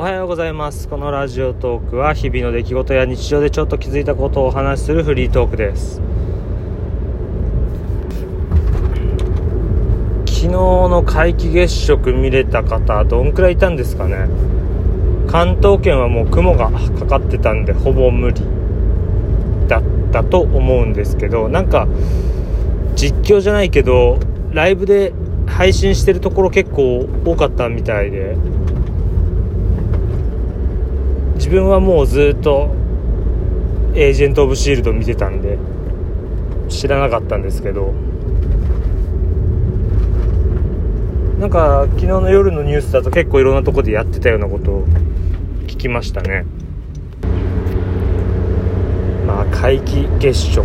おはようございます。このラジオトークは日々の出来事や日常でちょっと気づいたことをお話しするフリートークです。昨日の皆既月食見れた方どんくらいいたんですかね？関東圏はもう雲がかかってたんでほぼ無理。だったと思うんですけどなんか実況じゃないけどライブで配信してるところ結構多かったみたいで。自分はもうずっとエージェント・オブ・シールド見てたんで知らなかったんですけどなんか昨日の夜のニュースだと結構いろんなとこでやってたようなことを聞きましたね。まあ皆既月食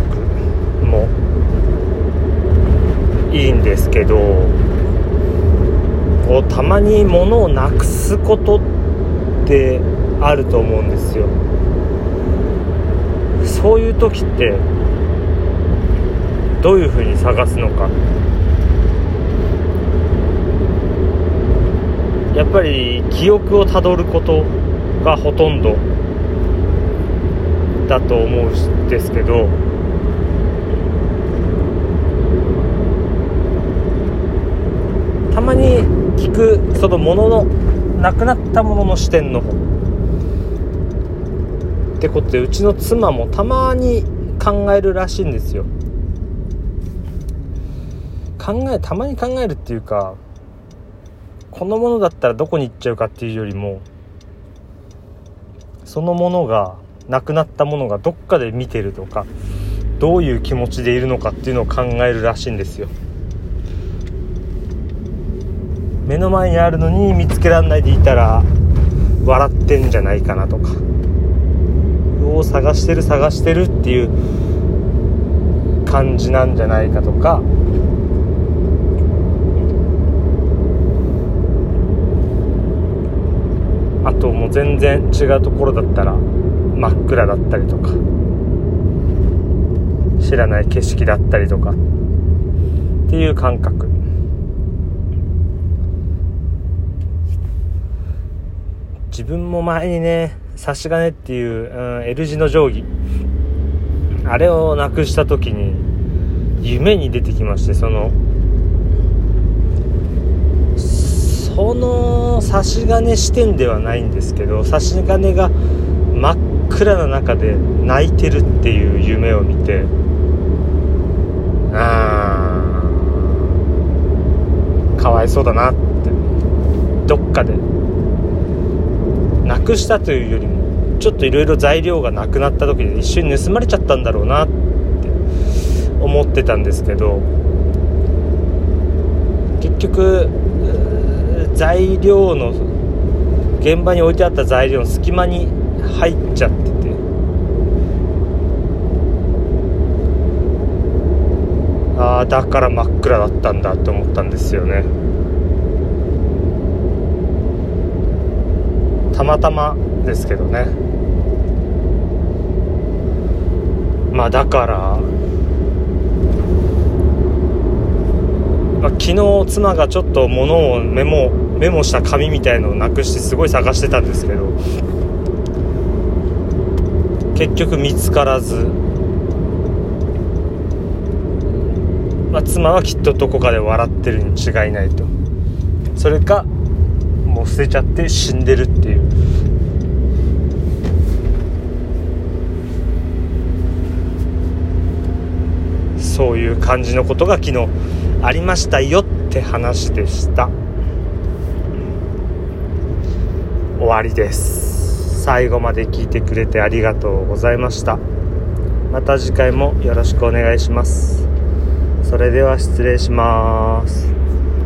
もいいんですけどこうたまに物をなくすことってあると思うんですよ。そういう時ってどういうふうに探すのか。やっぱり記憶をたどることがほとんどだと思うんですけどたまに聞くそのもののなくなったものの視点の方。ってことでうちの妻もたまに考えるらしいんですよ。考えたまに考えるっていうかこのものだったらどこに行っちゃうかっていうよりもそのものがなくなったものがどっかで見てるとかどういう気持ちでいるのかっていうのを考えるらしいんですよ。目の前にあるのに見つけられないでいたら笑ってんじゃないかなとか。を探してる探してるっていう感じなんじゃないかとか。あともう全然違うところだったら真っ暗だったりとか。知らない景色だったりとか。っていう感覚。自分も前にね差し金っていう、うん、L 字の定規。あれをなくした時に夢に出てきましてそのその差し金視点ではないんですけど差し金が真っ暗な中で泣いてるっていう夢を見てあーかわいそうだなってどっかでなくしたというよりもちょっといろいろ材料がなくなった時に一瞬盗まれちゃったんだろうなって思ってたんですけど結局材料の現場に置いてあった材料の隙間に入っちゃってて。ああだから真っ暗だったんだって思ったんですよね。たまたまですけどね。まあだから、まあ、昨日妻がちょっと物をメモメモした紙みたいのをなくしてすごい探してたんですけど結局見つからず、まあ、妻はきっとどこかで笑ってるに違いないと。それかもう捨てちゃって死んでるっていう。そういう感じのことが昨日ありましたよって話でした。終わりです。最後まで聞いてくれてありがとうございました。また次回もよろしくお願いします。それでは失礼します。